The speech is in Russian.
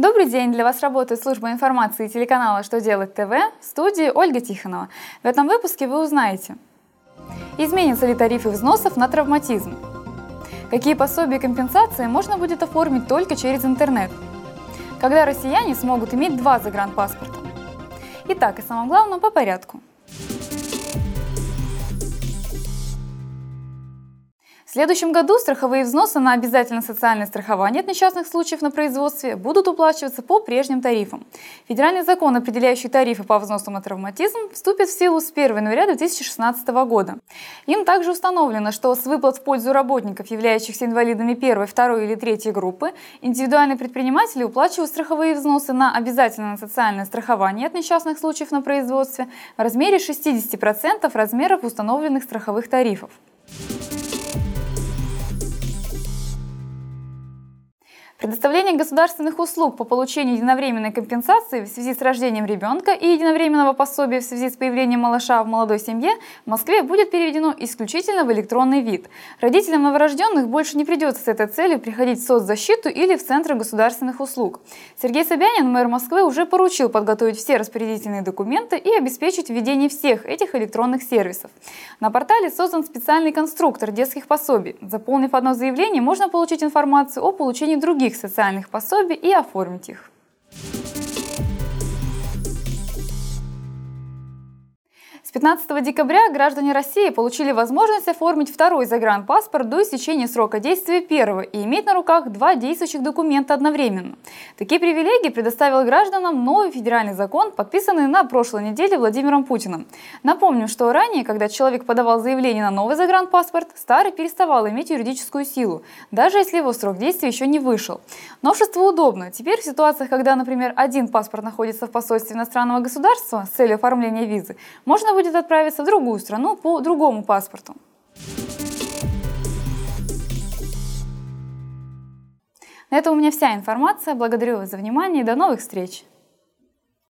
Добрый день! Для вас работает служба информации телеканала «Что делать ТВ» в студии Ольга Тихонова. В этом выпуске вы узнаете Изменятся ли тарифы взносов на травматизм? Какие пособия и компенсации можно будет оформить только через интернет? Когда россияне смогут иметь два загранпаспорта? Итак, и самое главное по порядку – В следующем году страховые взносы на обязательное социальное страхование от несчастных случаев на производстве будут уплачиваться по прежним тарифам. Федеральный закон, определяющий тарифы по взносам на травматизм, вступит в силу с 1 января 2016 года. Им также установлено, что с выплат в пользу работников, являющихся инвалидами первой, второй или третьей группы, индивидуальные предприниматели уплачивают страховые взносы на обязательное социальное страхование от несчастных случаев на производстве в размере 60% размеров установленных страховых тарифов. Предоставление государственных услуг по получению единовременной компенсации в связи с рождением ребенка и единовременного пособия в связи с появлением малыша в молодой семье в Москве будет переведено исключительно в электронный вид. Родителям новорожденных больше не придется с этой целью приходить в соцзащиту или в Центры государственных услуг. Сергей Собянин, мэр Москвы, уже поручил подготовить все распорядительные документы и обеспечить введение всех этих электронных сервисов. На портале создан специальный конструктор детских пособий. Заполнив одно заявление, можно получить информацию о получении других других социальных пособий и оформить их. С 15 декабря граждане России получили возможность оформить второй загранпаспорт до истечения срока действия первого и иметь на руках два действующих документа одновременно. Такие привилегии предоставил гражданам новый федеральный закон, подписанный на прошлой неделе Владимиром Путиным. Напомним, что ранее, когда человек подавал заявление на новый загранпаспорт, старый переставал иметь юридическую силу, даже если его срок действия еще не вышел. Новшество удобно. Теперь в ситуациях, когда, например, один паспорт находится в посольстве иностранного государства с целью оформления визы, можно будет отправиться в другую страну по другому паспорту. На этом у меня вся информация. Благодарю вас за внимание и до новых встреч!